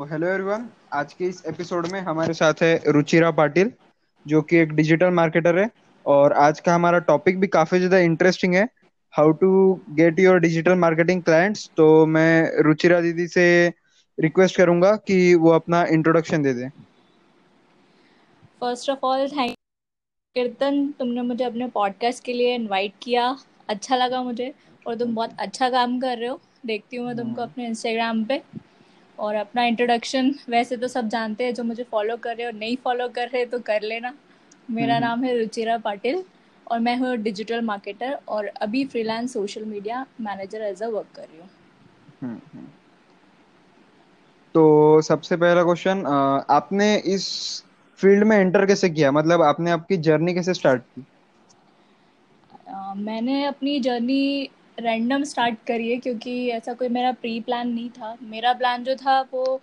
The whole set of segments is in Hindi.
हेलो एवरीवन आज के इस एपिसोड में हमारे साथ है रुचिरा पाटिल जो कि एक डिजिटल मार्केटर है और आज का हमारा टॉपिक भी काफ़ी ज़्यादा इंटरेस्टिंग है how to get your digital marketing clients तो मैं रुचिरा दीदी से रिक्वेस्ट करूँगा कि वो अपना इंट्रोडक्शन दे दें। First of all thank Kirtan तुमने मुझे अपने पॉडकास्ट के लिए इनवाइट किया। अच्छा लगा मुझे और तुम बहुत अच्छा काम कर रहे हो। देखती हूँ मैं तुमको हम्म। अपने इंस्टाग्राम पे। और अपना इंट्रोडक्शन वैसे तो सब जानते हैं जो मुझे फॉलो कर रहे हो नहीं फॉलो कर रहे तो कर लेना। मेरा हम्म। नाम है रुचिरा पाटिल और मैं हूँ डिजिटल मार्केटर और अभी freelance social media manager as a work कर रही हूँ। हम्म हम्म। तो सबसे पहला क्वेश्चन आपने इस फ़ील्ड में एंटर कैसे किया? मतलब आपने आपकी जर्नी कैसे स्टार्ट की? मैंने अपनी जर्नी रैंडम स्टार्ट करिए क्योंकि ऐसा कोई मेरा प्री प्लान नहीं था। मेरा प्लान जो था वो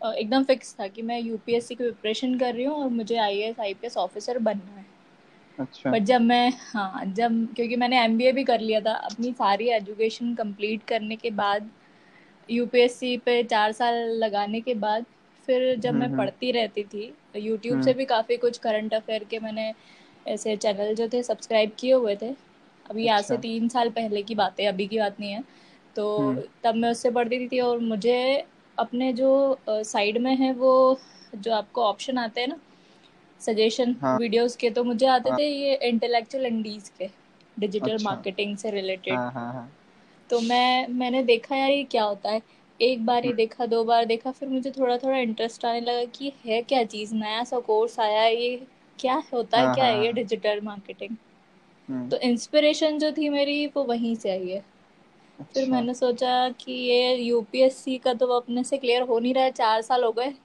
एकदम फिक्स था कि मैं यूपीएससी की प्रिपरेशन कर रही हूँ और मुझे आईएएस आईपीएस ऑफिसर बनना है। अच्छा। बट जब मैं हाँ जब क्योंकि मैंने एमबीए भी कर लिया था अपनी सारी एजुकेशन कंप्लीट करने के बाद यूपीएससी पे चार साल लगाने के बाद फिर जब हम्म मैं हम्म। पढ़ती रहती थी यूट्यूब से हम्म। भी काफ़ी कुछ करंट अफेयर के मैंने ऐसे चैनल जो थे सब्सक्राइब किए हुए थे। अभी यहाँ से अच्छा। तीन साल पहले की बात है अभी की बात नहीं है। तो हम्म। तब मैं उससे पढ़ती थी और मुझे अपने जो साइड में है वो जो आपको ऑप्शन आते हैं ना सजेशन हाँ। वीडियोस के तो मुझे आते हाँ। थे ये इंटेलेक्चुअल इंडीज के डिजिटल अच्छा। मार्केटिंग से रिलेटेड हाँ हाँ हाँ। तो मैं मैंने देखा यार ये क्या होता है। एक बार ही हम्म। देखा दो बार देखा फिर मुझे थोड़ा थोड़ा इंटरेस्ट आने लगा कि है क्या चीज़ नया सा कोर्स आया ये क्या होता है हाँ क्या हाँ है ये हाँ। डिजिटल मार्केटिंग तो इंस्पिरेशन जो थी मेरी वो वहीं से आई है। फिर अच्छा। मैंने सोचा कि ये यूपीएससी का तो अपने से क्लियर हो नहीं रहा है चार साल हो गए। हम्म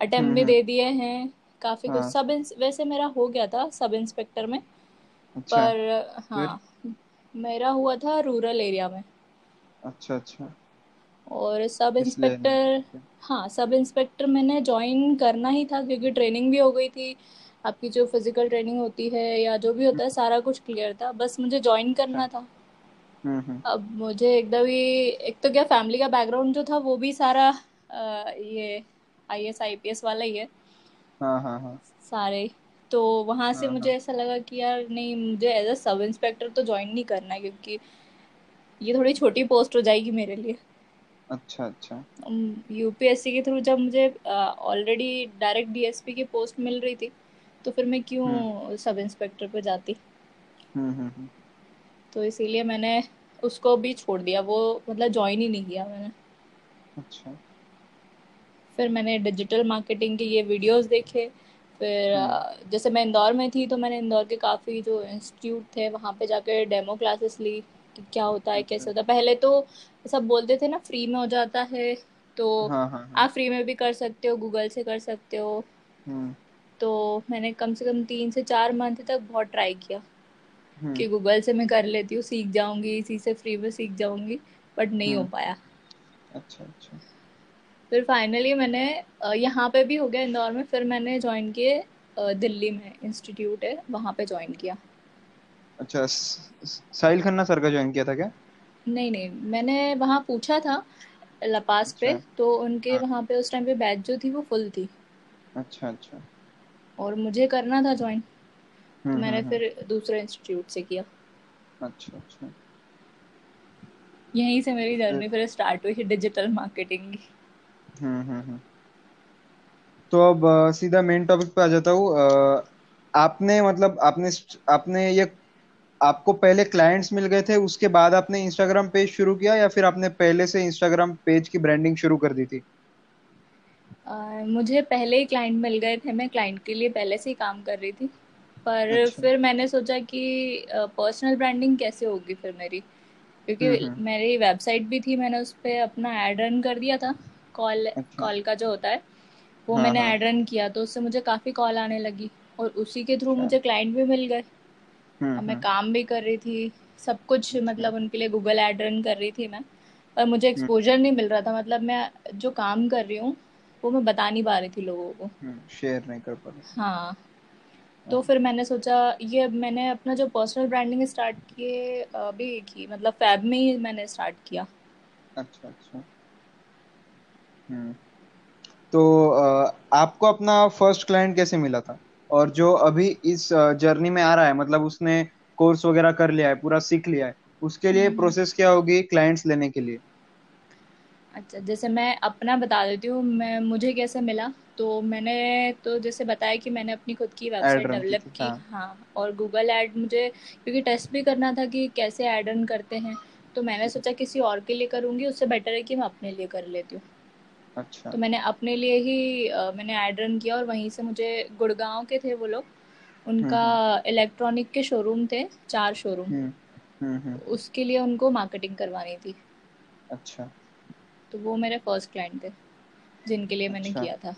अटेम्प्ट भी हम्म। दे दिए हैं काफ़ी कुछ। हाँ। सब वैसे मेरा हो गया था सब इंस्पेक्टर में अच्छा। पर हाँ मेरा हुआ था रूरल एरिया में। अच्छा अच्छा। और सब इंस्पेक्टर हाँ सब इंस्पेक्टर मैंने ज्वाइन करना ही था क्योंकि ट्रेनिंग भी हो गई थी। आपकी जो फ़िज़िकल ट्रेनिंग होती है या जो भी होता है सारा कुछ क्लियर था। बस मुझे ज्वाइन करना था। हम्म हम्म। अब मुझे एकदम ही एक तो क्या फैमिली का बैकग्राउंड जो था वो भी सारा अ, ये I S I P S वाला ही है। हाँ हाँ हाँ। सारे। तो वहाँ से मुझे ऐसा लगा कि यार नहीं मुझे एज अ सब इंस्पेक्टर तो ज्वाइन नहीं करना है क्योंकि ये थोड़ी छोटी पोस्ट हो जाएगी मेरे लिए। अच्छा अच्छा। यूपीएससी के थ्रू जब मुझे ऑलरेडी डायरेक्ट डीएसपी की पोस्ट मिल रही थी तो फिर मैं हम्म। क्यों सब इंस्पेक्टर पे जाती? हम्म हम्म हम्म, तो इसीलिए मैंने उसको भी छोड़ दिया। वो मतलब ज्वाइन ही नहीं किया मैंने। अच्छा। फिर मैंने डिजिटल मार्केटिंग के ये वीडियोस देखे। फिर हम्म। जैसे मैं इंदौर में थी तो मैंने इंदौर के काफ़ी जो इंस्टीट्यूट थे वहाँ पे जाकर डेमो क्लासेस ली कि क्या होता है अच्छा। कैसे होता है। पहले तो सब बोलते थे ना फ्री में हो जाता है। तो हाँ हाँ हाँ। आप फ्री में भी कर सकते हो गूगल से कर सकते हो। हम्म। तो मैंने कम से कम तीन से चार मंथ तक बहुत ट्राई किया हम्म। कि गूगल से मैं कर लेती हूँ सीख जाऊँगी इसी से फ्री में सीख जाऊँगी बट नहीं हो हम्म। पाया। अच्छा अच्छा। फिर फाइनली मैंने यहाँ पे भी हो गया इंदौर में फिर मैंने ज्वाइन किए दिल्ली में इंस्टीट्यूट है वहाँ पे ज्वाइन किया। अच्छा साहिल खन्ना सर का ज्वाइन किया था क्या? नहीं नहीं मैंने वहाँ पूछा था लपास अच्छा। पे तो उनके हाँ। वहाँ पे उस टाइम पे बैच जो थी वो फुल थी। अच्छा अच्छा। और मुझे करना था ज्वाइन तो हम्म हम्म मैंने हम्म फिर दूसरे इंस्टीट्यूट से किया। अच्छा अच्छा। यहीं से मेरी जर्नी फिर स्टार्ट हुई डिजिटल मार्केटिंग की। हम्म हम्म हम्म। तो अब सीधा मेन टॉपिक पे आ जाता हूँ। आपने मतलब आपने आपने ये आपको पहले क्लाइंट्स मिल गए थे उसके बाद आपने इंस्टाग्राम पेज शुरू किया या फिर आपने पहले से इंस्टाग्राम पेज की ब्रांडिंग शुरू कर दी थी? मुझे पहले ही क्लाइंट मिल गए थे मैं क्लाइंट के लिए पहले से ही काम कर रही थी। पर अच्छा। फिर मैंने सोचा कि पर्सनल ब्रांडिंग कैसे होगी फिर मेरी? क्योंकि हम्म हम्म। मेरी वेबसाइट भी थी मैंने उस पर अपना ऐड रन कर दिया था कॉल अच्छा। कॉल का जो होता है वो हाँ मैंने हाँ। ऐड रन किया तो उससे मुझे काफ़ी कॉल आने लगी और उसी के थ्रू अच्छा। मुझे क्लाइंट भी मिल गए। हम्म मैं काम भी कर रही थी सब कुछ अच्छा। मतलब उनके लिए गूगल ऐड रन कर रही थी मैं पर मुझे एक्सपोजर नहीं मिल रहा था मतलब मैं जो काम कर रही हूँ वो मैं बता नहीं पा रही थी लोगों को। हम्म शेयर नहीं कर पा रहे। हाँ। तो हाँ। फिर मैंने सोचा ये मैंने अपना जो पर्सनल ब्रांडिंग स्टार्ट किए अभी की मतलब फैब में ही मैंने स्टार्ट किया। अच्छा अच्छा। हम्म। तो आपको अपना फ़र्स्ट क्लाइंट कैसे मिला था? और जो अभी इस जर्नी में आ रहा है मतलब उसने कोर्स वगैरह कर लिया है पूरा सीख लिया है उसके लिए हम्म। प्रोसेस क्या होगी क्लाइंट्स लेने के लिए? अच्छा जैसे मैं अपना बता देती हूँ मैं मुझे कैसे मिला तो मैंने तो जैसे बताया कि मैंने अपनी खुद की वेबसाइट डेवलप की हाँ। हाँ और गूगल ऐड मुझे क्योंकि टेस्ट भी करना था कि कैसे ऐड रन करते हैं तो मैंने सोचा किसी और के लिए करूँगी उससे बेटर है कि मैं अपने लिए कर लेती हूँ। अच्छा। तो मैंने अपने लिए ही अ, मैंने ऐड रन किया और वहीं से मुझे गुड़गांव के थे वो लोग हम्म उनका हम्म इलेक्ट्रॉनिक के शोरूम थे चार शोरूम हम्म हम्म हम्म। उसके लिए उनको मार्केटिंग करवानी थी। अच्छा। तो वो मेरे फ़र्स्ट क्लाइंट थे जिनके लिए मैंने अच्छा। किया था।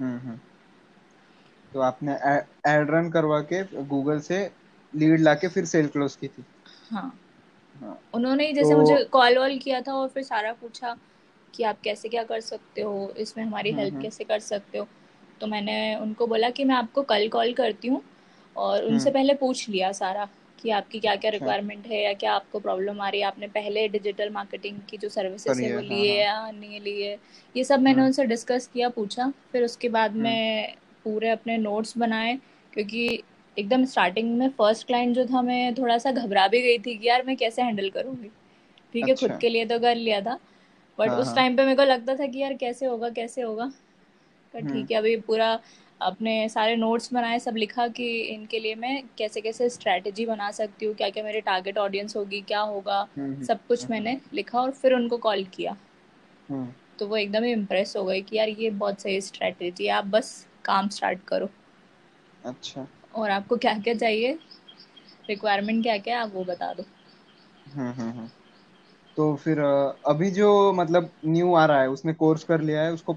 हम्म हम्म। तो आपने एड रन करवा के गूगल से लीड लाके फिर सेल क्लोज की थी? हाँ। हाँ। उन्होंने ही जैसे तो... मुझे कॉल वॉल किया था और फिर सारा पूछा कि आप कैसे क्या कर सकते हो इसमें हमारी हेल्प हम्म। कैसे कर सकते हो? तो मैंने उनको बोला कि मैं आपको कल कॉल करती हूँ और उनसे पहले पूछ लिया सारा। कि आपकी क्या क्या रिक्वायरमेंट है या क्या आपको प्रॉब्लम आ रही है? आपने पहले डिजिटल मार्केटिंग की जो सर्विसेज़ है वो हाँ लिए हाँ। या नहीं लिए? ये सब मैंने हम्म उनसे डिस्कस किया पूछा। फिर उसके बाद हम्म। मैं पूरे अपने नोट्स बनाए क्योंकि एकदम स्टार्टिंग में फ़र्स्ट क्लाइंट जो था मैं थोड़ा सा घबरा भी गई थी कि यार मैं कैसे हैंडल करूँगी? ठीक है खुद अच्छा। के लिए तो कर लिया था। बट हाँ उस हाँ। टाइम पे मेरे को लगता था कि यार कैसे होगा कैसे होगा? पर हम्म। ठीक है अभी पूरा अपने सारे नोट्स बनाए सब लिखा कि इनके लिए मैं कैसे कैसे स्ट्रैटेजी बना सकती हूँ क्या क्या मेरे टारगेट ऑडियंस होगी क्या होगा हम्म हम्म सब कुछ हम्म मैंने लिखा और फिर उनको कॉल किया। तो वो एकदम ही इम्प्रेस हो गए कि यार ये बहुत सही स्ट्रैटेजी है आप बस काम स्टार्ट करो। अच्छा। और आपको क्या क्या चाहिए? रिक्वायरमेंट क्या क्या है आप वो बता दो। तो फिर अभी जो मतलब न्यू आ रहा है उसने कोर्स कर लिया है उसको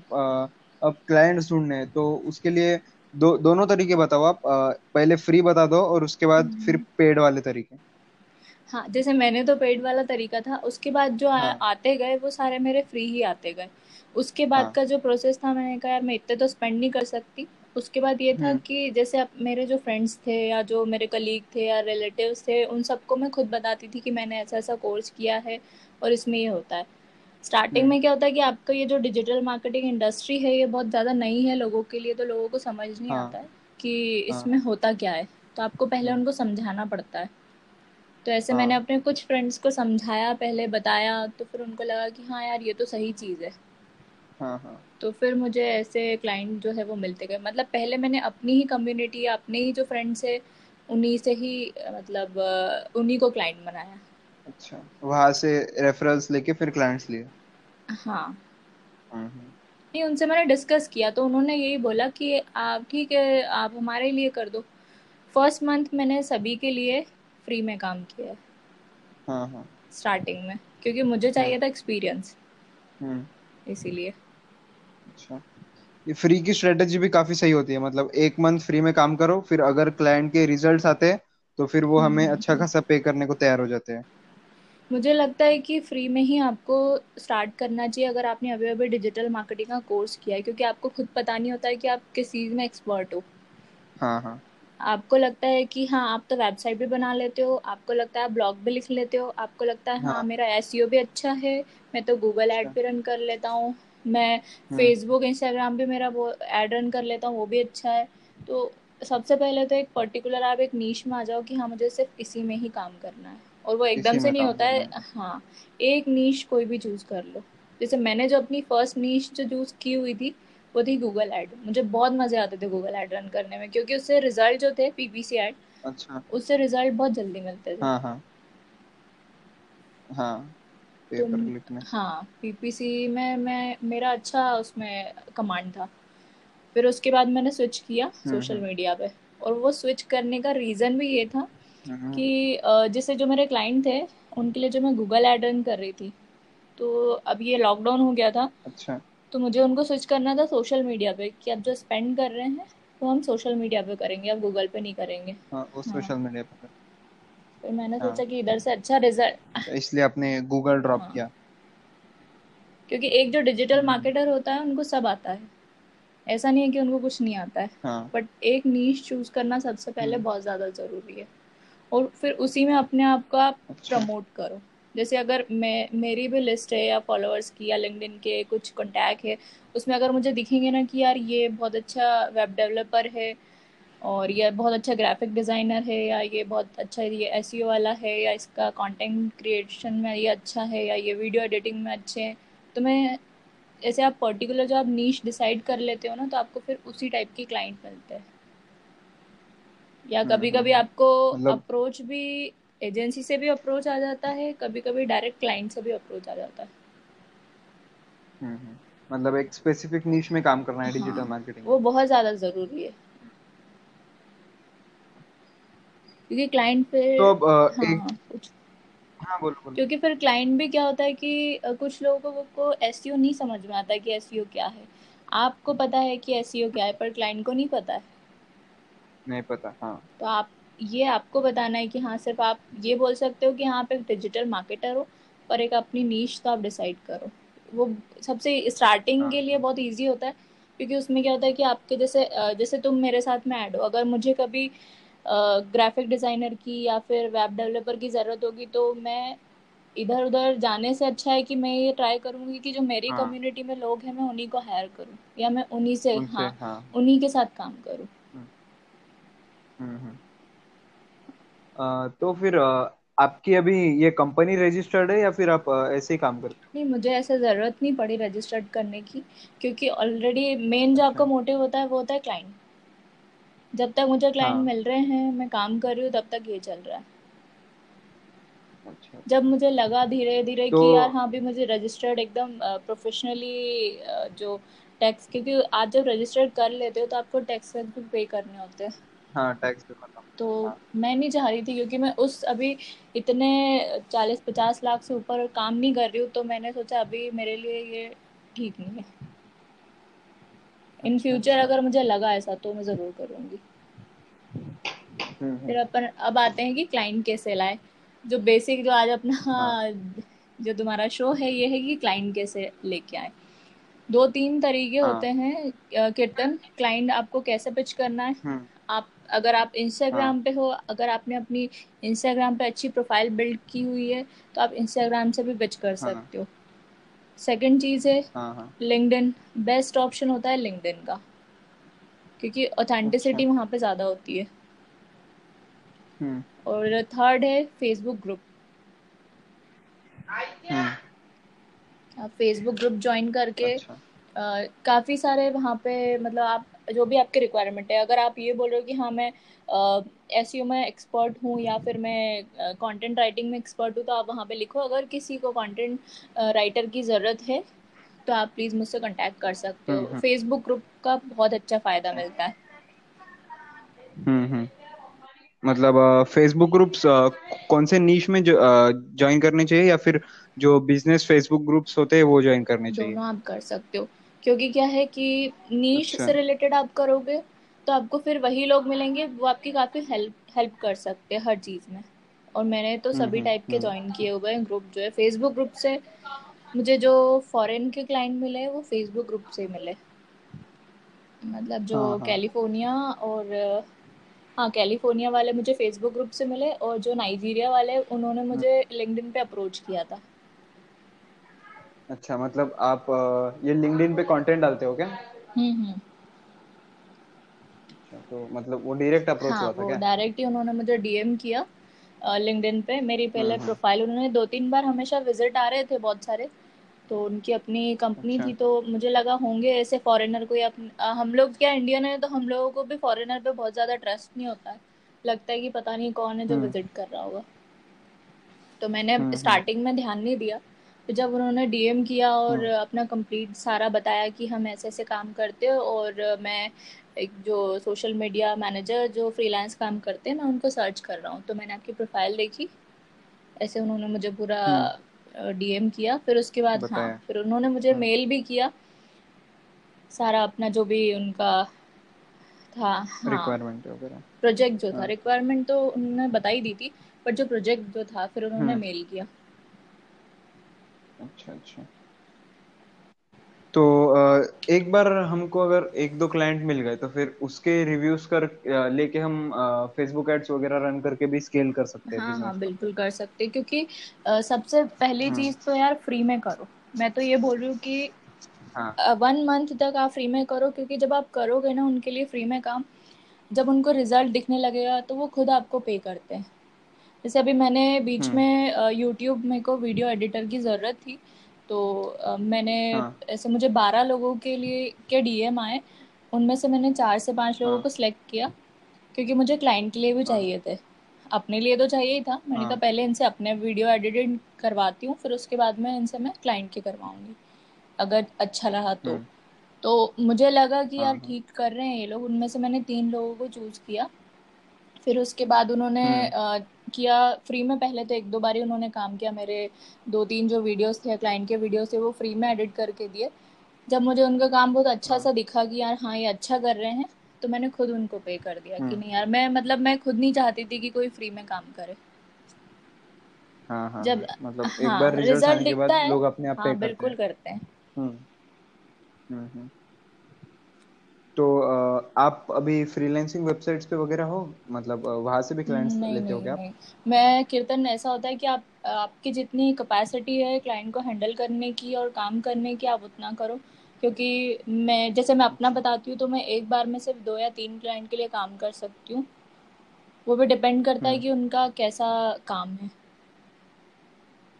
अब क्लाइंट्स ढूँढने हैं तो उसके लिए दो दोनों तरीके बताओ आप। पहले फ्री बता दो और उसके बाद फिर हम्म। पेड वाले तरीके। हाँ जैसे मैंने तो पेड वाला तरीका था उसके बाद जो आ, हाँ। आते गए वो सारे मेरे फ्री ही आते गए। उसके बाद हाँ। का जो प्रोसेस था मैंने कहा यार मैं इतने तो स्पेंड नहीं कर सकती। उसके बाद ये था हम्म। कि जैसे अब मेरे जो फ्रेंड्स थे या जो मेरे कलीग थे या रिलेटिव्स थे उन सबको मैं खुद बताती थी कि मैंने ऐसा ऐसा कोर्स किया है और इसमें ये होता है। स्टार्टिंग हम्म में क्या होता है कि आपका ये जो डिजिटल मार्केटिंग इंडस्ट्री है ये बहुत ज़्यादा नई है लोगों के लिए तो लोगों को समझ नहीं हाँ। आता है कि हाँ। इसमें होता क्या है। तो आपको पहले हम्म उनको समझाना पड़ता है। तो ऐसे मैंने हाँ अपने कुछ फ्रेंड्स को समझाया पहले बताया तो फिर उनको लगा कि हाँ यार ये तो सही चीज़ है। हाँ हाँ। तो फिर मुझे ऐसे क्लाइंट जो है वो मिलते गए। मतलब पहले मैंने अपनी ही कम्युनिटी अपने ही जो फ्रेंड्स है उन्हीं से ही मतलब उन्हीं को क्लाइंट बनाया। अच्छा। वहाँ से रेफरल्स लेके फिर क्लाइंट्स लिए। हाँ। हम्म। नहीं उनसे मैंने डिस्कस किया तो उन्होंने यही बोला कि आप ठीक है आप हमारे लिए कर दो। फ़र्स्ट मंथ मैंने सभी के लिए फ्री में काम किया है। हाँ हाँ। स्टार्टिंग में क्योंकि मुझे हम्म चाहिए था एक्सपीरियंस हम्म। इसीलिए। अच्छा। ये फ्री की स्ट्रेटेजी भी काफ़ी सही होती है मतलब एक मंथ फ्री में काम करो फिर अगर क्लाइंट के रिजल्ट्स आते हैं तो फिर वो हमें हम्म। अच्छा खासा पे करने को तैयार हो जाते हैं। मुझे लगता है कि फ्री में ही आपको स्टार्ट करना चाहिए अगर आपने अभी अभी डिजिटल मार्केटिंग का कोर्स किया है क्योंकि आपको खुद पता नहीं होता है कि आप किस चीज़ में एक्सपर्ट हो। हाँ हाँ। आपको लगता है कि हाँ आप तो वेबसाइट भी बना लेते हो आपको लगता है आप ब्लॉग भी लिख लेते हो आपको लगता है हाँ हाँ। मेरा एसईओ भी अच्छा है मैं तो गूगल ऐड अच्छा। भी रन कर लेता हूँ मैं फेसबुक इंस्टाग्राम भी मेरा वो ऐड रन कर लेता हूँ वो भी अच्छा है। तो सबसे पहले तो एक पर्टिकुलर आप एक नीच में आ जाओ कि हाँ मुझे सिर्फ़ इसी में ही काम करना है। और वो एकदम से नहीं होता है। है। एक नीश कोई भी चूज़ कर लो। जैसे मैंने जो अपनी फ़र्स्ट नीश जो चूज़ की हुई थी वो थी गूगल ऐड मुझे बहुत मज़े आते थे गूगल ऐड रन करने में क्योंकि उससे रिज़ल्ट जो थे पीपीसी ऐड अच्छा। उससे रिज़ल्ट बहुत जल्दी मिलते थे। हाँ हाँ। हाँ तो हाँ पीपीसी में मैं मेरा अच्छा उसमें कमांड था। फिर उसके बाद मैंने स्विच किया हम्म सोशल हम्म। मीडिया पे। और वो स्विच करने का रीज़न भी ये था हम्म, कि जैसे जो मेरे क्लाइंट थे उनके लिए जो मैं गूगल एड रन कर रही थी तो अब ये लॉकडाउन हो गया था। अच्छा। तो मुझे उनको स्विच करना था सोशल मीडिया पे कि अब जो स्पेंड कर रहे हैं वो हम सोशल मीडिया पे करेंगे अब गूगल पे नहीं करेंगे। हाँ वो हाँ। सोशल मीडिया पे फिर मैंने हाँ। सोचा कि इधर से अच्छा रिज़ल्ट अच्छा इसलिए आपने गूगल ड्रॉप हाँ। किया। क्योंकि एक जो डिजिटल हम्म। मार्केटर होता है उनको सब आता है। ऐसा नहीं है कि उनको कुछ नहीं आता है। हाँ। बट एक नीश चूज़ करना सबसे पहले हम्म। बहुत ज़्यादा ज़रूरी है। और फिर उसी में अपने आप को आप प्रमोट करो। जैसे अगर मैं, मेरी भी लिस्ट है या फॉलोअर्स की या लिंक्डइन के कुछ कॉन्टैक्ट है, उसमें अगर मुझे दिखेंगे ना कि यार ये बहुत अच्छा वेब डेवलपर है और ये बहुत अच्छा ग्राफिक डिज़ाइनर है या ये बहुत अच्छा ये एस e वाला है या इसका कंटेंट क्रिएशन में ये अच्छा है या ये वीडियो एडिटिंग में अच्छे हैं तो मैं ऐसे आप पर्टिकुलर जो आप नीच डिसाइड कर लेते हो ना तो आपको फिर उसी टाइप के क्लाइंट मिलते हैं। या हम्म, कभी कभी हम्म। आपको मतलब अप्रोच भी एजेंसी से भी अप्रोच आ जाता है कभी कभी डायरेक्ट क्लाइंट से भी अप्रोच आ जाता है। हम्म। मतलब एक स्पेसिफिक नीश में काम करना है डिजिटल हाँ मार्केटिंग वो बहुत ज़्यादा ज़रूरी है। क्योंकि क्लाइंट तो फिर अब अ, हाँ एक हाँ बोलो बोलो। क्योंकि फिर क्लाइंट भी क्या होता है कि कुछ लोगों को, को एस नहीं समझ में आता कि एस क्या है। आपको पता है कि एस क्या है पर क्लाइंट को नहीं पता है। नहीं पता हाँ। तो आप ये आपको बताना है कि हाँ सिर्फ़ आप ये बोल सकते हो कि हाँ आप एक डिजिटल मार्केटर हो पर एक अपनी नीच तो आप डिसाइड करो। वो सबसे स्टार्टिंग हाँ। के लिए बहुत ईजी होता है क्योंकि उसमें क्या होता है कि आपके जैसे जैसे तुम मेरे साथ में ऐड हो अगर मुझे कभी ग्राफिक डिज़ाइनर की या फिर वेब डेवलपर की ज़रूरत होगी तो मैं इधर उधर जाने से अच्छा है कि मैं ये ट्राई करूँगी कि जो मेरी कम्युनिटी हाँ में लोग हैं मैं उन्हीं को हायर करूँ या मैं उन्हीं से हाँ हाँ। उन्हीं के साथ काम करूँ। अ, तो फिर आपकी अभी ये कंपनी रजिस्टर्ड है या फिर आप ऐसे ही काम करते नहीं मुझे ऐसे ज़रूरत नहीं पड़ी रजिस्टर्ड करने की क्योंकि ऑलरेडी मेन जो आपका मोटिव होता है वो होता है क्लाइंट जब तक मुझे क्लाइंट हाँ। मिल रहे हैं मैं काम कर रही हूँ तब तक ये चल रहा है। अच्छा। जब मुझे लगा धीरे धीरे तो कि यार हाँ भी मुझे रजिस्टर्ड एकदम प्रोफेशनली जो टैक्स क्योंकि आज जब रजिस्टर्ड कर लेते हो तो आपको टैक्स भी पे करने होते हैं। हाँ टैक्स पे खत्म। तो हाँ। मैं नहीं चाह रही थी क्योंकि मैं उस अभी इतने चालीस पचास लाख से ऊपर काम नहीं कर रही हूँ तो मैंने सोचा अभी मेरे लिए ये ठीक नहीं है। इन फ्यूचर अच्छा अगर मुझे लगा ऐसा तो मैं ज़रूर करूँगी। हम्म हम्म। फिर अपन अब आते हैं कि क्लाइंट कैसे लाए? जो बेसिक जो आज अपना हाँ। जो तुम्हारा शो है ये है कि क्लाइंट कैसे लेके आए। दो तीन तरीके हाँ. होते हाँ कीर्तन। क्लाइंट आपको कैसे पिच करना है? आप अगर आप हाँ। इंस्टाग्राम पे हो अगर आपने अपनी इंस्टाग्राम पे अच्छी प्रोफ़ाइल बिल्ड की हुई है तो आप इंस्टाग्राम से भी बच कर हाँ सकते हो। सेकंड चीज़ है हाँ हाँ। लिंक्डइन बेस्ट ऑप्शन होता है लिंक्डइन का क्योंकि अच्छा। ऑथेंटिसिटी वहाँ पे ज़्यादा होती है। हम्म। और थर्ड है फेसबुक ग्रुप हम्म। आप फेसबुक ग्रुप ज्वाइन करके अच्छा। काफ़ी सारे वहाँ पे मतलब आप जो भी आपके रिक्वायरमेंट है। अगर आप ये बोल रहे हो कि हाँ मैं एस uh, में एक्सपर्ट हूँ या फिर मैं कंटेंट uh, राइटिंग में एक्सपर्ट हूँ तो आप वहाँ पे लिखो। अगर किसी को कंटेंट राइटर uh, की ज़रूरत है तो आप प्लीज़ मुझसे कांटेक्ट कर सकते हम्म हो। हम्म फेसबुक ग्रुप का बहुत अच्छा फ़ायदा मिलता है। हम्म हम्म। मतलब फेसबुक ग्रुप्स कौन से नीश में ज्वाइन करने चाहिए या फिर जो बिज़नेस फेसबुक ग्रुप्स होते हैं वो ज्वाइन करने चाहिए? दोनों आप कर सकते हो। क्योंकि क्या है कि नीश अच्छा। से रिलेटेड आप करोगे तो आपको फिर वही लोग मिलेंगे वो आपकी काफ़ी हेल्प हेल्प कर सकते हैं हर चीज़ में। और मैंने तो हम्म सभी हम्म टाइप के हम्म। ज्वाइन किए हुए हैं ग्रुप जो है। फेसबुक ग्रुप से मुझे जो फॉरेन के क्लाइंट मिले वो फेसबुक ग्रुप से मिले। मतलब जो हाँ हाँ। कैलिफ़ोर्निया और हाँ कैलिफ़ोर्निया वाले मुझे फेसबुक ग्रुप से मिले और जो नाइजीरिया वाले उन्होंने हम्म, मुझे लिंक्डइन पे अप्रोच किया था। अच्छा मतलब आप ये लिंक्डइन पे कंटेंट डालते हो क्या? हम्म हम्म। अच्छा तो मतलब वो डायरेक्ट अप्रोच हाँ हुआ था वो क्या? डायरेक्ट ही उन्होंने मुझे डीएम किया लिंक्डइन पे। मेरी हम्म पहले हम्म प्रोफ़ाइल उन्होंने दो तीन बार हमेशा विज़िट आ रहे थे बहुत सारे तो उनकी अपनी कंपनी अच्छा। थी तो मुझे लगा होंगे ऐसे फॉरेनर कोई अपन हम लोग क्या इंडियन है तो हम लोगों को भी फॉरेनर पे बहुत ज़्यादा ट्रस्ट नहीं होता है। लगता है कि पता नहीं कौन है जो हम्म। विज़िट कर रहा होगा। तो मैंने हम्म हम्म। स्टार्टिंग में ध्यान नहीं दिया फिर जब उन्होंने डीएम किया और हम्म अपना कंप्लीट सारा बताया कि हम ऐसे ऐसे काम करते हो और मैं एक जो सोशल मीडिया मैनेजर जो फ्रीलांस काम करते हैं मैं उनको सर्च कर रहा हूँ। तो मैंने आपकी प्रोफ़ाइल देखी ऐसे उन्होंने मुझे पूरा डीएम किया। फिर उसके बाद हाँ फिर उन्होंने मुझे मेल भी किया। सारा अपना जो भी उनका था हाँ। रिक्वायरमेंट वगैरह। प्रोजेक्ट जो था हाँ। रिक्वायरमेंट तो उन्होंने बता ही दी थी बट जो प्रोजेक्ट जो था फिर उन्होंने मेल किया। अच्छा अच्छा। तो एक बार हमको अगर एक दो क्लाइंट मिल गए तो फिर उसके रिव्यूज़ कर लेके हम फेसबुक एड्स वगैरह रन करके भी स्केल कर सकते हैं हाँ हाँ बिल्कुल कर सकते क्योंकि सबसे पहली हम्म चीज़ तो यार फ्री में करो। मैं तो ये बोल रही हूँ कि हाँ। वन मंथ तक आप फ्री में करो क्योंकि जब आप करोगे ना उनके लिए फ्री में काम जब उनको रिज़ल्ट दिखने लगेगा तो वो खुद आपको पे करते हैं। जैसे अभी मैंने बीच हम्म। में यूट्यूब मेरे को वीडियो एडिटर की ज़रूरत थी तो मैंने हाँ। ऐसे मुझे बारह लोगों के लिए के डीएम आए उनमें से मैंने चार से पाँच लोगों हाँ। को सिलेक्ट किया क्योंकि मुझे क्लाइंट के लिए भी हाँ। चाहिए थे। अपने लिए तो चाहिए ही था मैंने कहा पहले इनसे अपने वीडियो एडिटिंग करवाती हूँ फिर उसके बाद में इनसे मैं क्लाइंट के करवाऊँगी अगर अच्छा रहा तो। हम्म। तो मुझे लगा कि यार ठीक कर रहे हैं ये लोग उनमें से मैंने तीन लोगों को चूज़ किया फिर उसके बाद उन्होंने हम्म। किया फ्री में पहले तो एक दो बार उन्होंने काम किया मेरे दो तीन जो वीडियोस थे क्लाइंट के वीडियोस थे वो फ्री में एडिट करके दिए। जब मुझे उनका काम बहुत अच्छा हाँ। सा दिखा कि यार हाँ ये अच्छा कर रहे हैं तो मैंने खुद उनको पे कर दिया कि हम्म। नहीं यार मैं मतलब मैं खुद नहीं चाहती थी कि कोई फ्री में काम करे। हाँ हाँ जब मतलब हाँ एक बार हाँ रिज़ल्ट आने के दिखता बाद है लोग अपने आप पे हाँ करते बिल्कुल हैं। करते हैं। हम्म। हम्म हम्म। तो आप अभी फ्रीलांसिंग वेबसाइट्स पे वगैरह हो? मतलब वहाँ से भी क्लाइंट्स नहीं लेते हो क्या नहीं। मैं कीर्तन ऐसा होता है कि आप आपकी जितनी कैपेसिटी है क्लाइंट को हैंडल करने की और काम करने की आप उतना करो। क्योंकि मैं जैसे मैं अपना अच्छा। बताती हूँ तो मैं एक बार में सिर्फ़ दो या तीन क्लाइंट के लिए काम कर सकती हूँ। वो भी डिपेंड करता है हम्म। कि उनका कैसा काम है।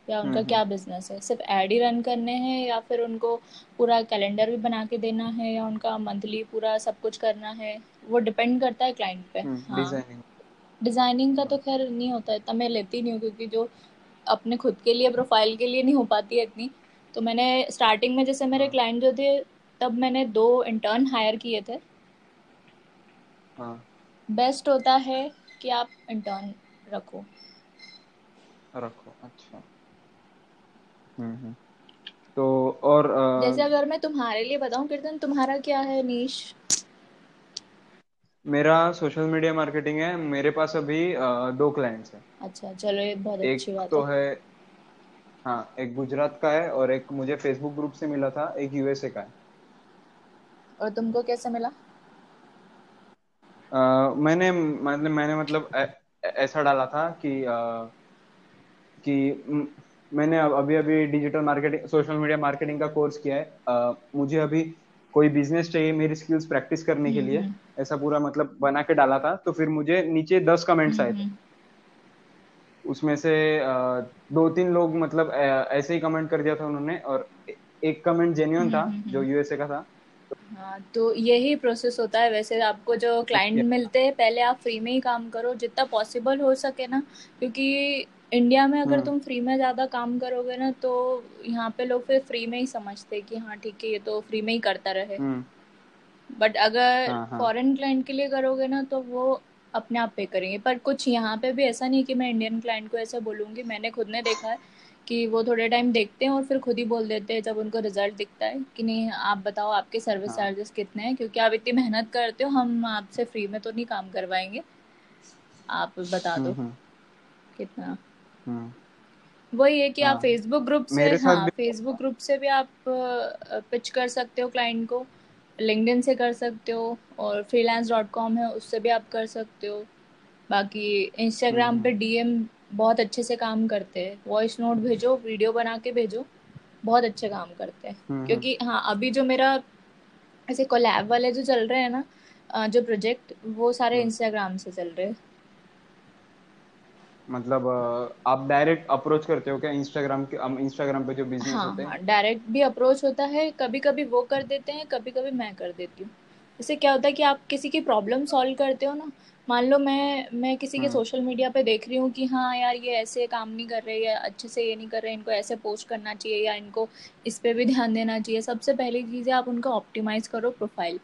या हम्म उनका हम्म क्या बिज़नेस है? सिर्फ़ एड ही रन करने हैं या फिर उनको पूरा कैलेंडर भी बना के देना है या उनका मंथली पूरा सब कुछ करना है? वो डिपेंड करता है क्लाइंट पे। हम्म हाँ। डिज़ाइनिंग डिज़ाइनिंग का तो हाँ खैर नहीं होता है इतना मैं लेती नहीं हूँ क्योंकि जो अपने खुद के लिए प्रोफ़ाइल के लिए नहीं हो पाती है इतनी। तो मैंने स्टार्टिंग में जैसे मेरे हाँ। क्लाइंट जो थे तब मैंने दो इंटर्न हायर किए थे। हाँ। बेस्ट होता है कि आप इंटर्न रखो। रखो अच्छा। हम्म हम्म तो और जैसे अगर मैं तुम्हारे लिए बताऊँ कीर्तन तुम्हारा क्या है नीश? मेरा सोशल मीडिया मार्केटिंग है। मेरे पास अभी दो क्लाइंट्स हैं। अच्छा चलो ये बहुत एक अच्छी बात तो है। है हाँ एक गुजरात का है और एक मुझे फेसबुक ग्रुप से मिला था एक यूएसए का है। और तुमको कैसे मिला? अ, मैंने मतलब मैंने मतलब ऐसा डाला था कि अ, कि मैंने अभी अभी digital marketing social media marketing का कोर्स किया है। अ, मुझे अभी कोई बिज़नेस चाहिए मेरी स्किल्स प्रैक्टिस करने के हम्म लिए हम्म। ऐसा पूरा मतलब बना के डाला था तो फिर मुझे नीचे दस कमेंट्स हम्म आए थे। हम्म उसमें से दो तीन लोग मतलब ऐसे ही कमेंट कर दिया था उन्होंने और एक कमेंट जेन्युइन हम्म था हम्म जो हम्म। यूएसए का था। हाँ तो यही प्रोसेस होता है। वैसे आपको जो क्लाइंट मिलते हैं पहले आप फ्री में ही काम करो जितना पॉसिबल हो सके ना क्योंकि इंडिया में अगर हम्म तुम फ्री में ज़्यादा काम करोगे ना तो यहाँ पे लोग फिर फ्री में ही समझते कि हाँ ठीक है ये तो फ्री में ही करता रहे। हम्म। बट अगर हाँ हाँ। फॉरेन क्लाइंट के लिए करोगे ना तो वो अपने आप पे करेंगे। पर कुछ यहाँ पे भी ऐसा नहीं कि मैं इंडियन क्लाइंट को ऐसा बोलूँगी। मैंने खुद ने देखा है कि वो थोड़े टाइम देखते हैं और फिर खुद ही बोल देते हैं जब उनको रिज़ल्ट दिखता है कि नहीं आप बताओ आपके सर्विस हाँ। चार्जेस कितने हैं? क्योंकि आप इतनी मेहनत करते हो हम आपसे फ्री में तो नहीं काम करवाएँगे। आप बता हम्म दो हम्म। कितना। हम्म वही है कि आप फेसबुक ग्रुप से हाँ फेसबुक ग्रुप से भी आप पिच कर सकते हो क्लाइंट को लिंक्डइन से कर सकते हो और फ्रीलांस डॉट कॉम है उससे भी आप कर सकते हो। बाकी हम्म। इंस्टाग्राम पे हम्म डीएम बहुत अच्छे से काम करते हैं। वॉइस नोट भेजो वीडियो बना के भेजो बहुत अच्छे काम करते हैं। हम्म। हम्म क्योंकि हाँ अभी जो मेरा ऐसे कोलैब वाले जो चल रहे हैं ना जो प्रोजेक्ट वो सारे हम्म। इंस्टाग्राम से चल रहे हैं। मतलब आप डायरेक्ट अप्रोच करते हो क्या इंस्टाग्राम के इंस्टाग्राम पे जो बिज़नेस हाँ होते हाँ? हैं डायरेक्ट भी अप्रोच होता है कभी कभी वो कर देते हैं कभी कभी मैं कर देती हूँ। इससे क्या होता है कि आप किसी की प्रॉब्लम सॉल्व करते हो ना मान लो मैं मैं किसी के सोशल मीडिया पे देख रही हूँ कि हाँ यार ये ऐसे काम नहीं कर रहे या अच्छे से ये नहीं कर रहे इनको ऐसे पोस्ट करना चाहिए या इनको इस पे भी ध्यान देना चाहिए। सबसे पहली चीज़ है आप उनका ऑप्टिमाइज़ करो प्रोफ़ाइल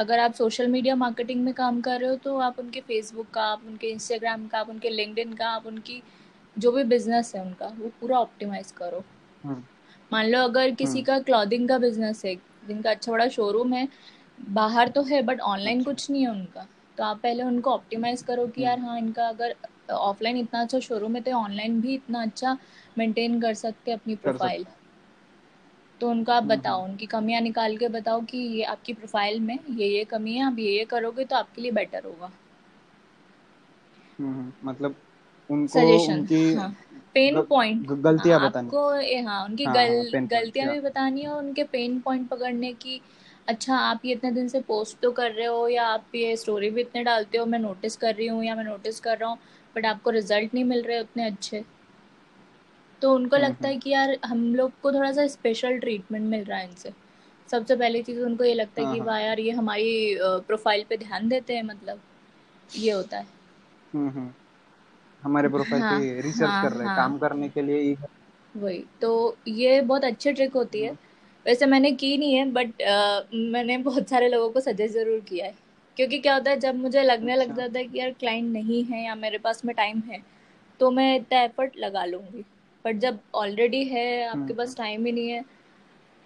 अगर आप सोशल मीडिया मार्केटिंग में काम कर रहे हो तो आप उनके फेसबुक का आप उनके इंस्टाग्राम का आप उनके लिंक्डइन का आप उनकी जो भी बिज़नेस है उनका वो पूरा ऑप्टिमाइज़ करो। हम्म। मान लो अगर किसी हम्म। का क्लॉथिंग का बिज़नेस है जिनका अच्छा बड़ा शोरूम है बाहर तो है बट ऑनलाइन अच्छा। कुछ नहीं है उनका तो आप पहले उनको ऑप्टिमाइज करो कि यार हम्म। हाँ इनका अगर ऑफलाइन इतना अच्छा शोरूम है तो ऑनलाइन भी इतना अच्छा मेंटेन कर सकते हैं अपनी प्रोफ़ाइल तो उनको आप हम्म, बताओ हम्म। उनकी कमियाँ निकाल के बताओ कि ये आपकी प्रोफ़ाइल में ये ये कमी है आप ये ये करोगे तो आपके लिए बेटर होगा। हम्म मतलब उनको उनकी हाँ। पेन पॉइंट गलतियाँ बतानी। आपको हाँ उनकी हाँ गल हाँ गलतियाँ भी बतानी है और उनके पेन पॉइंट पकड़ने की अच्छा आप ये इतने दिन से पोस्ट तो कर रहे हो या आप ये स्टोरी भी इतने डालते हो मैं नोटिस कर रही हूँ या मैं नोटिस कर रहा हूँ बट आपको रिज़ल्ट नहीं मिल रहे उतने अच्छे। तो उनको हम्म लगता हम्म। है कि यार हम लोग को थोड़ा सा स्पेशल ट्रीटमेंट मिल रहा है इनसे। सबसे पहली चीज़ उनको ये लगता है हाँ कि हाँ। वाह यार ये हमारी प्रोफ़ाइल पे ध्यान देते हैं मतलब ये होता है। हम्म हम्म। हमारे प्रोफ़ाइल हाँ पे रिसर्च हाँ कर रहे हैं हाँ। काम करने के लिए वही तो ये बहुत अच्छी ट्रिक होती है। हम्म, वैसे मैंने की नहीं है बट आ, मैंने बहुत सारे लोगों को सजेस्ट ज़रूर किया है। क्योंकि क्या होता है जब मुझे लगने लग अच्छा। जाता है कि यार क्लाइंट नहीं है या मेरे पास में टाइम है तो मैं इतना एफर्ट लगा लूँगी। बट जब ऑलरेडी है आपके हम्म पास हम्म। टाइम ही नहीं है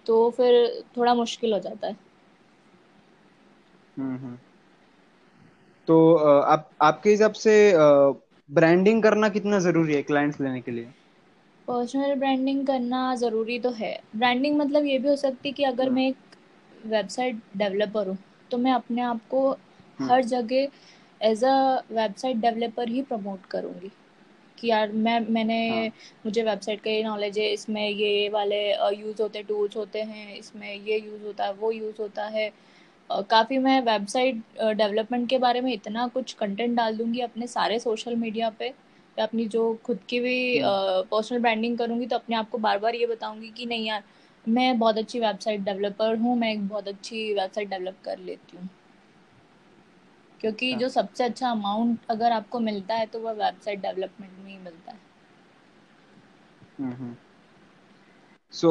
तो फिर थोड़ा मुश्किल हो जाता है। हम्म हम्म। तो आप आपके हिसाब से ब्रांडिंग करना कितना ज़रूरी है क्लाइंट्स लेने के लिए? पर्सनल ब्रांडिंग करना ज़रूरी तो है। ब्रांडिंग मतलब ये भी हो सकती है कि अगर हम्म मैं एक वेबसाइट डेवलपर हूँ तो मैं अपने आप को हम्म हर जगह एज अ वेबसाइट डेवलपर ही प्रमोट करूँगी। कि यार मैं मैंने हाँ। मुझे वेबसाइट का ये नॉलेज है इसमें ये वाले यूज़ होते हैं टूल्स होते हैं इसमें ये यूज़ होता है वो यूज़ होता है। काफ़ी मैं वेबसाइट डेवलपमेंट के बारे में इतना कुछ कंटेंट डाल दूँगी अपने सारे सोशल मीडिया पे या अपनी जो खुद की भी हम्म। पर्सनल ब्रांडिंग करूँगी तो अपने आप को बार बार ये बताऊँगी कि नहीं यार मैं बहुत अच्छी वेबसाइट डेवलपर हूँ मैं एक बहुत अच्छी वेबसाइट डेवलप कर लेती हूँ। क्योंकि अच्छा जो सबसे अच्छा अमाउंट अगर आपको मिलता है तो वह वेबसाइट डेवलपमेंट में ही मिलता है। So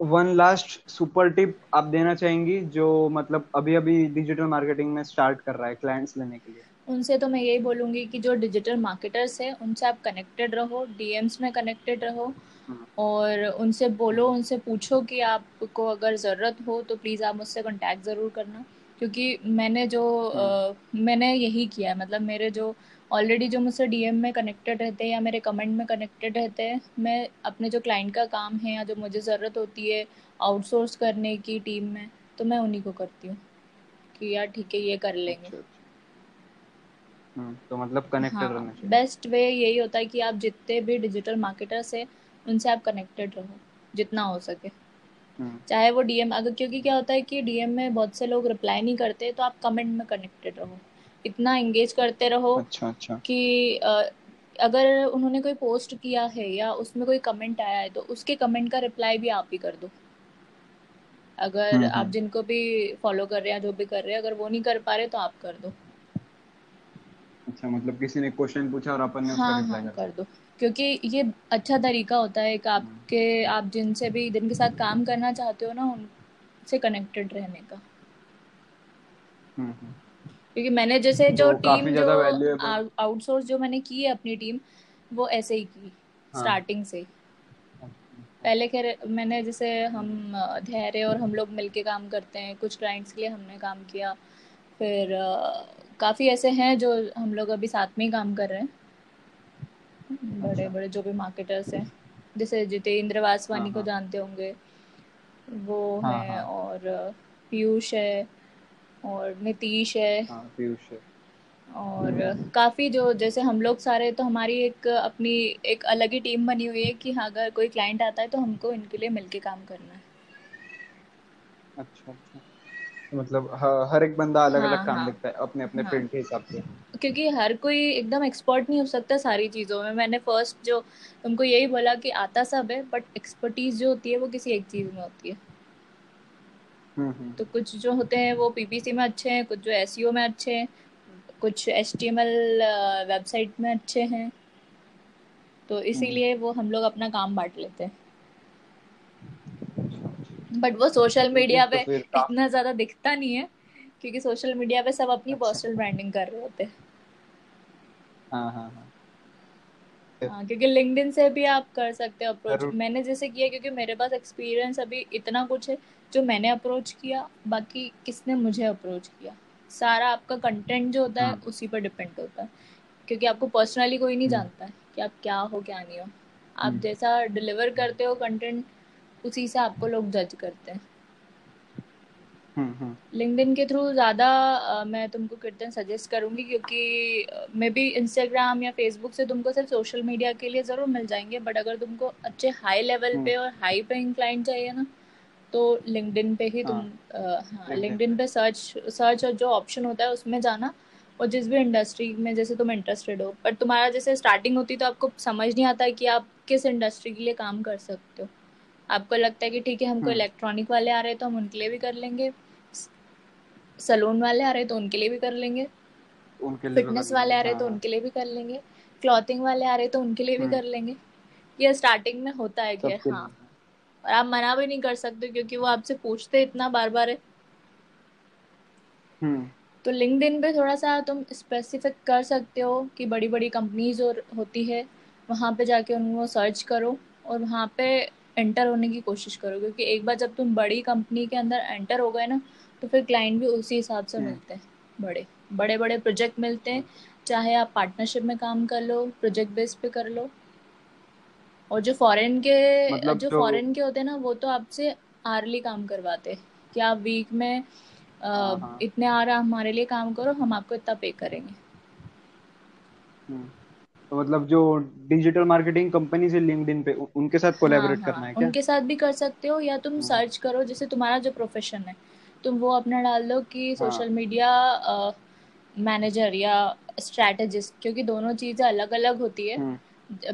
one last super tip आप देना चाहेंगी जो मतलब अभी अभी डिजिटल मार्केटिंग में स्टार्ट कर रहा है क्लाइंट्स लेने के लिए? उनसे तो मैं यही बोलूँगी कि जो डिजिटल मार्केटर्स है उनसे आप कनेक्टेड रहो डीएम्स में कनेक्टेड रहो हम्म। और उनसे बोलो उनसे पूछो कि आपको अगर ज़रूरत हो तो प्लीज़ आप मुझसे कांटेक्ट ज़रूर करना। क्योंकि मैंने जो हम्म। अ, मैंने यही किया मतलब मेरे जो ऑलरेडी जो मुझसे डीएम में कनेक्टेड रहते हैं या मेरे कमेंट में कनेक्टेड रहते हैं मैं अपने जो क्लाइंट का काम है या जो मुझे ज़रूरत होती है आउटसोर्स करने की टीम में तो मैं उन्हीं को करती हूँ कि यार ठीक है ये कर लेंगे। अच्छा अच्छा। हम्म तो मतलब कनेक्टेड हाँ रहना चाहिए। बेस्ट वे यही होता है कि आप जितने भी डिजिटल मार्केटर्स हैं उनसे आप कनेक्टेड रहो जितना हो सके। हम्म चाहे वो डीएम अगर क्योंकि क्या होता है कि डीएम में बहुत से लोग रिप्लाई नहीं करते तो आप कमेंट में कनेक्टेड रहो। इतना एंगेज करते रहो अच्छा अच्छा। कि अ, अगर उन्होंने कोई पोस्ट किया है या उसमें कोई कमेंट आया है तो उसके कमेंट का रिप्लाई भी आप ही कर दो। अगर हम्म आप हम्म जिनको भी फॉलो कर रहे हैं जो भी कर रहे हैं अगर वो नहीं कर पा रहे तो आप कर दो। अच्छा मतलब किसी ने क्वेश्चन पूछा और अपन ने उसका हाँ हाँ कर दो। क्योंकि ये अच्छा तरीका होता है हम्म आपके आप जिनसे भी जिनके साथ काम करना चाहते हो ना उनसे कनेक्टेड रहने का। हम्म हम्म। क्योंकि मैंने जैसे जो टीम जो आउटसोर्स जो मैंने की है अपनी टीम वो ऐसे ही की हाँ। स्टार्टिंग से अच्छा। पहले खैर मैंने जैसे हम्म हम धैर्य और हम लोग मिलके काम करते हैं कुछ क्लाइंट्स के लिए हमने काम किया फिर काफ़ी ऐसे हैं जो हम लोग अभी साथ में ही काम कर रहे हैं। बड़े अच्छा। बड़े जो भी मार्केटर्स हैं जैसे जितेंद्र हाँ वासवानी को हाँ। जानते होंगे वो हाँ हैं हाँ। और पीयूष है और नीतीश है। हाँ पीयूष है। और काफ़ी जो जैसे हम लोग सारे तो हमारी एक अपनी एक अलग ही टीम बनी हुई है कि हाँ अगर कोई क्लाइंट आता है तो हमको इनके लिए मिलके काम करना है। अच्छा अच्छा। मतलब हर एक बंदा अलग हाँ अलग काम हाँ। देखता है अपने अपने हाँ। फ़ील्ड के हिसाब से। क्योंकि हर कोई एकदम एक्सपर्ट नहीं हो सकता सारी चीज़ों में। मैंने फ़र्स्ट जो तुमको यही बोला कि आता सब है बट एक्सपर्टीज जो होती है वो किसी एक चीज़ में होती है। हम्म हम्म। तो कुछ जो होते हैं वो पीपीसी में अच्छे हैं कुछ जो एस में अच्छे हैं कुछ एच वेबसाइट में अच्छे हैं। तो हम्म। इसीलिए वो हम लोग अपना काम बांट लेते हैं। बट वो सोशल मीडिया तो पे इतना ज़्यादा दिखता नहीं है क्योंकि सोशल मीडिया पे सब अपनी अच्छा। पर्सनल ब्रांडिंग कर रहे होते हैं। हाँ हाँ हाँ। हाँ क्योंकि लिंक्डइन से भी आप कर सकते हो अप्रोच मैंने जैसे किया क्योंकि मेरे पास एक्सपीरियंस अभी इतना कुछ है जो मैंने अप्रोच किया बाकी किसने मुझे अप्रोच किया। सारा आपका कंटेंट जो होता है उसी पर डिपेंड होता है। क्योंकि आपको पर्सनली कोई नहीं हम्म। जानता है कि आप क्या हो क्या नहीं हो। आप हम्म। जैसा डिलीवर करते हो कंटेंट उसी से आपको लोग जज करते हैं। लिंक्डइन हम्म, के थ्रू ज़्यादा मैं तुमको कीर्तन सजेस्ट करूँगी क्योंकि मे बी इंस्टाग्राम या फेसबुक से तुमको सिर्फ़ सोशल मीडिया के लिए ज़रूर मिल जाएँगे बट अगर तुमको अच्छे हाई लेवल पे और हाई पेइंग क्लाइंट चाहिए ना तो लिंक्डइन पे ही तुम हाँ, हाँ लिंक्डइन पे सर्च सर्च और जो ऑप्शन होता है उसमें जाना और जिस भी इंडस्ट्री में जैसे तुम इंटरेस्टेड हो। पर तुम्हारा जैसे स्टार्टिंग होती तो आपको समझ नहीं आता कि आप किस इंडस्ट्री के लिए काम कर सकते हो। आपको लगता है कि ठीक है हमको इलेक्ट्रॉनिक वाले आ रहे हैं तो हम उनके लिए भी कर लेंगे। सलून वाले आ रहे तो उनके लिए भी कर लेंगे। फिटनेस वाले आ रहे तो हाँ। उनके लिए भी कर लेंगे। क्लॉथिंग वाले आ रहे तो उनके लिए भी हम्म। कर लेंगे। ये स्टार्टिंग में होता है कि हाँ। और आप मना भी नहीं कर सकते क्योंकि वो आपसे पूछते इतना बार बार है हम्म। तो लिंक्डइन पे थोड़ा सा तुम स्पेसिफिक कर सकते हो कि बड़ी बड़ी कंपनीज़ और होती है। वहाँ पे जाके उनको सर्च करो और वहाँ पे एंटर होने की कोशिश करो क्योंकि एक बार जब तुम बड़ी कंपनी के अंदर एंटर हो गए ना तो फिर क्लाइंट भी उसी हिसाब से हम्म। मिलते हैं बड़े बड़े बड़े प्रोजेक्ट मिलते हैं चाहे आप पार्टनरशिप में काम कर लो प्रोजेक्ट बेस पे कर लो और जो फॉरेन के मतलब जो फॉरेन के होते हैं ना वो तो आपसे आर्ली काम करवाते हैं कि आप वीक में आ, हाँ, हाँ। इतने आ रहा हमारे लिए काम करो हम आपको इतना पे करेंगे हम्म। तो मतलब जो डिजिटल मार्केटिंग कंपनी से लिंक्डइन पे उनके साथ कोलैबोरेट हाँ, करना है क्या उनके साथ भी कर सकते हो या तुम सर्च हम्म। करो जैसे तुम्हारा जो प्रोफेशन है तुम वो अपना डाल दो कि सोशल मीडिया मैनेजर या स्ट्रैटेजिस्ट क्योंकि दोनों चीज़ें अलग अलग होती है हम्म।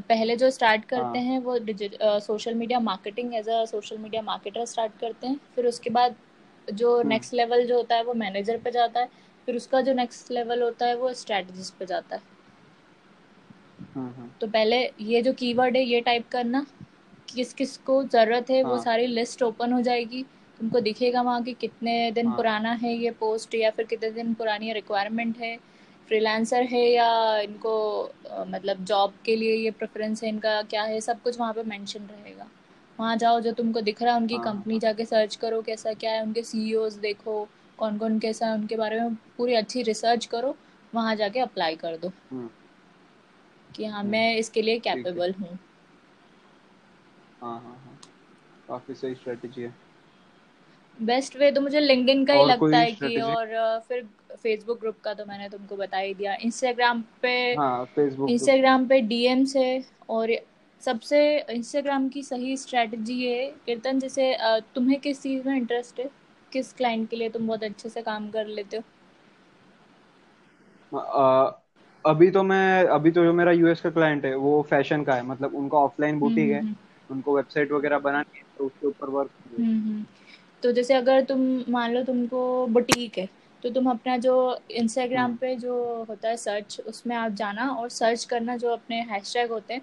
पहले जो स्टार्ट करते हाँ. हैं वो social media marketing as a social media marketer start करते हैं फिर उसके बाद जो नेक्स्ट हम्म। लेवल जो होता है वो मैनेजर पे जाता है फिर उसका जो नेक्स्ट लेवल होता है वो स्ट्रैटेजिस्ट पे जाता है तो पहले ये जो कीवर्ड है ये टाइप करना किस किस को ज़रूरत है हाँ. वो सारी लिस्ट ओपन हो जाएगी तुमको दिखेगा वहाँ की कितने दिन हाँ. पुराना है ये पोस्ट या फिर कितने दिन पुरानी रिक्वायरमेंट है फ्रीलांसर है या इनको मतलब जॉब के लिए ये प्रेफरेंस है इनका क्या है सब कुछ वहाँ पे मेंशन रहेगा वहाँ जाओ जो तुमको दिख रहा है उनकी कंपनी हाँ। जाके सर्च करो कैसा क्या है उनके सी देखो कौन कौन कैसा है उनके बारे में पूरी अच्छी रिसर्च करो वहाँ जाके अप्लाई कर दो। कि हाँ हम्म। मैं इसके लिए कैपेबल हूँ। हाँ। हाँ हाँ काफ़ी सही स्ट्रेटजी है। बेस्ट वे तो मुझे लिंक्डइन का ही लगता है कि और फिर फेसबुक ग्रुप का तो मैंने तुमको बता ही दिया। इंस्टाग्राम पे हाँ, इंस्टाग्राम पे डीएम से और सबसे इंस्टाग्राम की सही स्ट्रेटजी है। कीर्तन जैसे तुम्हें किस चीज़ में इंटरेस्ट है? किस क्लाइंट के लिए तुम बहुत अच्छे से काम कर लेते हो? अभी तो मैं अभी तो जो मेरा यूएस का क्लाइंट है वो फ़ैशन का है। मतलब उनका ऑफलाइन बुटीक है। हम्म, हम्म। उनको वेबसाइट वगैरह बनानी है तो उसके ऊपर वर्क हम्म, तो जैसे अगर तुम मान लो तुमको बुटीक है तो तुम अपना जो इंस्टाग्राम पे जो होता है सर्च उसमें आप जाना और सर्च करना जो अपने हैशटैग होते हैं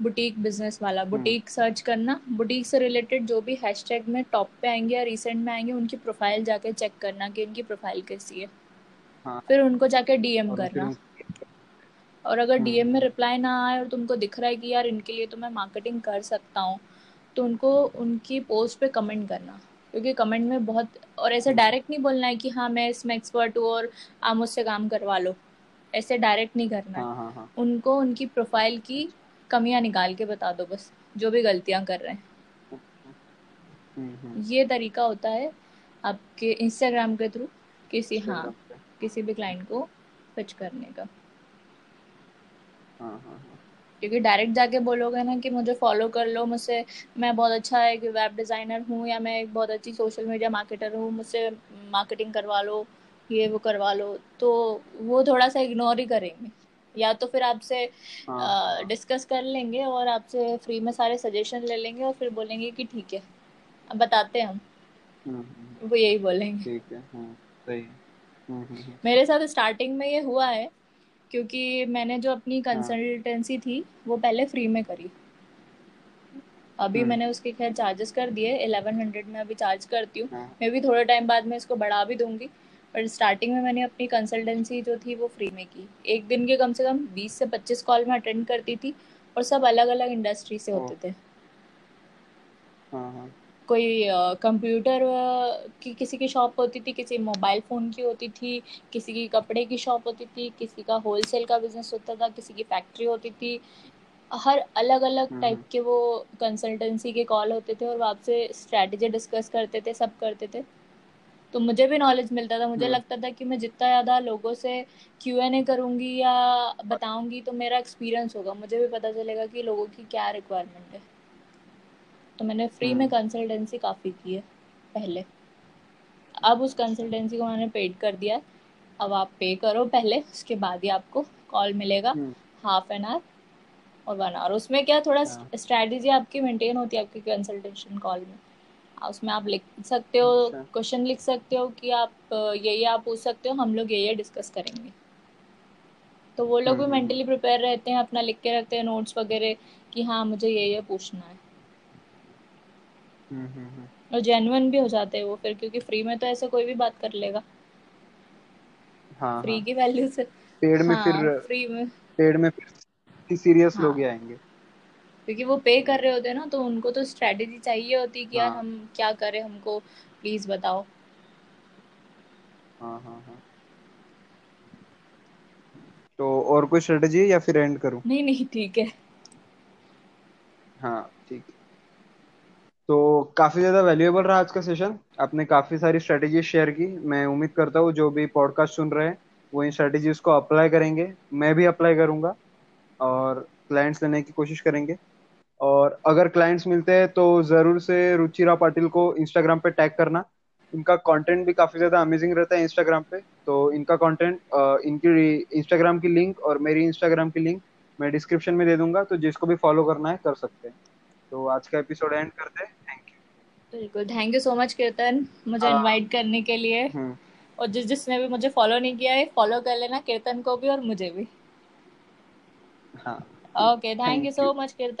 बुटीक बिज़नेस वाला। बुटीक सर्च करना। बुटीक से रिलेटेड जो भी हैशटैग में टॉप पे आएँगे या रिसेंट में आएँगे उनकी प्रोफ़ाइल जाके चेक करना कि इनकी प्रोफ़ाइल कैसी है। हाँ। फिर उनको जाके डीएम करना। और अगर डीएम में रिप्लाई ना आए और तुमको दिख रहा है कि यार इनके लिए तो मैं मार्केटिंग कर सकता हूँ तो उनको उनकी पोस्ट पे कमेंट करना। क्योंकि कमेंट में बहुत और ऐसे डायरेक्ट नहीं बोलना है कि हाँ मैं इसमें एक्सपर्ट हूँ और आप मुझसे काम करवा लो। ऐसे डायरेक्ट नहीं करना है। हाँ, हाँ. उनको उनकी प्रोफ़ाइल की कमियाँ निकाल के बता दो बस जो भी गलतियाँ कर रहे हैं। हम्म, हम्म। ये तरीका होता है आपके इंस्टाग्राम के थ्रू किसी हाँ किसी भी क्लाइंट को पिच करने का। क्योंकि डायरेक्ट जाके बोलोगे ना कि मुझे फॉलो कर लो मुझसे मैं बहुत अच्छा एक वेब डिज़ाइनर हूँ या मैं एक बहुत अच्छी सोशल मीडिया मार्केटर हूँ मुझसे मार्केटिंग करवा लो ये वो करवा लो तो वो थोड़ा सा इग्नोर ही करेंगे। या तो फिर आपसे डिस्कस कर लेंगे और आपसे फ्री में सारे सजेशन ले लेंगे और फिर बोलेंगे कि ठीक है अब बताते हैं हम। हम्म, हम्म, हम्म। वो यही बोलेंगे। ठीक है हाँ, सही मेरे साथ स्टार्टिंग में ये हुआ है क्योंकि मैंने जो अपनी कंसल्टेंसी हाँ। थी वो पहले फ्री में करी। अभी हम्म। मैंने उसके खैर चार्जेस कर दिए इलेवन हंड्रेड में अभी चार्ज करती हूँ। हाँ। मैं भी थोड़े टाइम बाद में इसको बढ़ा भी दूँगी। पर स्टार्टिंग में मैंने अपनी कंसल्टेंसी जो थी वो फ्री में की। एक दिन के कम से कम बीस से पच्चीस कॉल में अटेंड करती थी और सब अलग अलग इंडस्ट्री से होते थे। हाँ, कोई कंप्यूटर की किसी की शॉप होती थी किसी मोबाइल फ़ोन की होती थी किसी की कपड़े की शॉप होती थी किसी का होलसेल का बिज़नेस होता था किसी की फैक्ट्री होती थी। हर अलग अलग टाइप के वो कंसल्टेंसी के कॉल होते थे और वहाँ से स्ट्रैटेजी डिस्कस करते थे सब करते थे। तो मुझे भी नॉलेज मिलता था। मुझे हम्म। लगता था कि मैं जितना ज़्यादा लोगों से क्यू एन ए करूँगी या बताऊँगी तो मेरा एक्सपीरियंस होगा। मुझे भी पता चलेगा कि लोगों की क्या रिक्वायरमेंट है। तो मैंने फ्री में हम्म। कंसल्टेंसी काफ़ी की है पहले। अब उस कंसल्टेंसी को मैंने पेड कर दिया है। अब आप पे करो पहले उसके बाद ही आपको कॉल मिलेगा। हम्म। हाफ़ एन आवर और वन आवर उसमें क्या थोड़ा हाँ। स्ट्रैटेजी आपकी मेंटेन होती है आपकी कंसल्टेशन कॉल में। उसमें आप लिख सकते हो अच्छा। क्वेश्चन लिख सकते हो कि आप ये ये आप पूछ सकते हो हम लोग ये ये डिस्कस करेंगे। तो वो लोग हम्म भी हम्म मेंटली प्रिपेयर रहते हैं अपना लिख के रखते हैं नोट्स वगैरह कि हाँ मुझे ये ये पूछना है। हम्म हम्म हम्म और जेन्युइन भी हो जाते हैं वो फिर क्योंकि फ्री में तो ऐसे कोई भी बात कर लेगा। हाँ फ्री हाँ। की वैल्यू से। पेड़ में फिर हाँ फ्री में। पेड़ में फिर सीरियस लोग ही। हाँ आएँगे। क्योंकि वो पे कर रहे होते हैं ना तो उनको तो स्ट्रेटेजी चाहिए होती है कि यार हाँ। हम क्या करें हमको प्लीज़ बताओ। हाँ हाँ हाँ। तो और कोई स्ट्रेटजी या फिर एंड करूँ? नहीं नहीं ठीक है। हाँ ठीक है। तो काफ़ी ज़्यादा वैल्यूएबल रहा आज का सेशन आपने काफ़ी सारी स्ट्रेटजी शेयर की। मैं उम्मीद करता हूँ जो भी पॉडकास्ट सुन रहे हैं, वो इन स्ट्रेटजीज को अप्लाई करेंगे। मैं भी अप्लाई करूँगा और क्लाइंट्स लेने की कोशिश करेंगे। और अगर क्लाइंट्स मिलते हैं तो ज़रूर से रुचिरा पाटिल को इंस्टाग्राम पे टैग करना। इनका कंटेंट भी काफ़ी ज़्यादा अमेजिंग रहता है इंस्टाग्राम पे। तो इनका कंटेंट इनकी इंस्टाग्राम की लिंक और मेरी इंस्टाग्राम की लिंक मैं डिस्क्रिप्शन में दे दूँगा। तो जिसको भी फॉलो करना है, कर सकते हैं। तो आज का एपिसोड एंड करते हैं. थैंक यू बिल्कुल. Thank you so much Kirtan मुझे इनवाइट करने के लिए. हम्म. और जिस जिसने भी मुझे फॉलो नहीं किया है फॉलो कर लेना कीर्तन को भी और मुझे भी. हाँ. Okay thank you so much Kirtan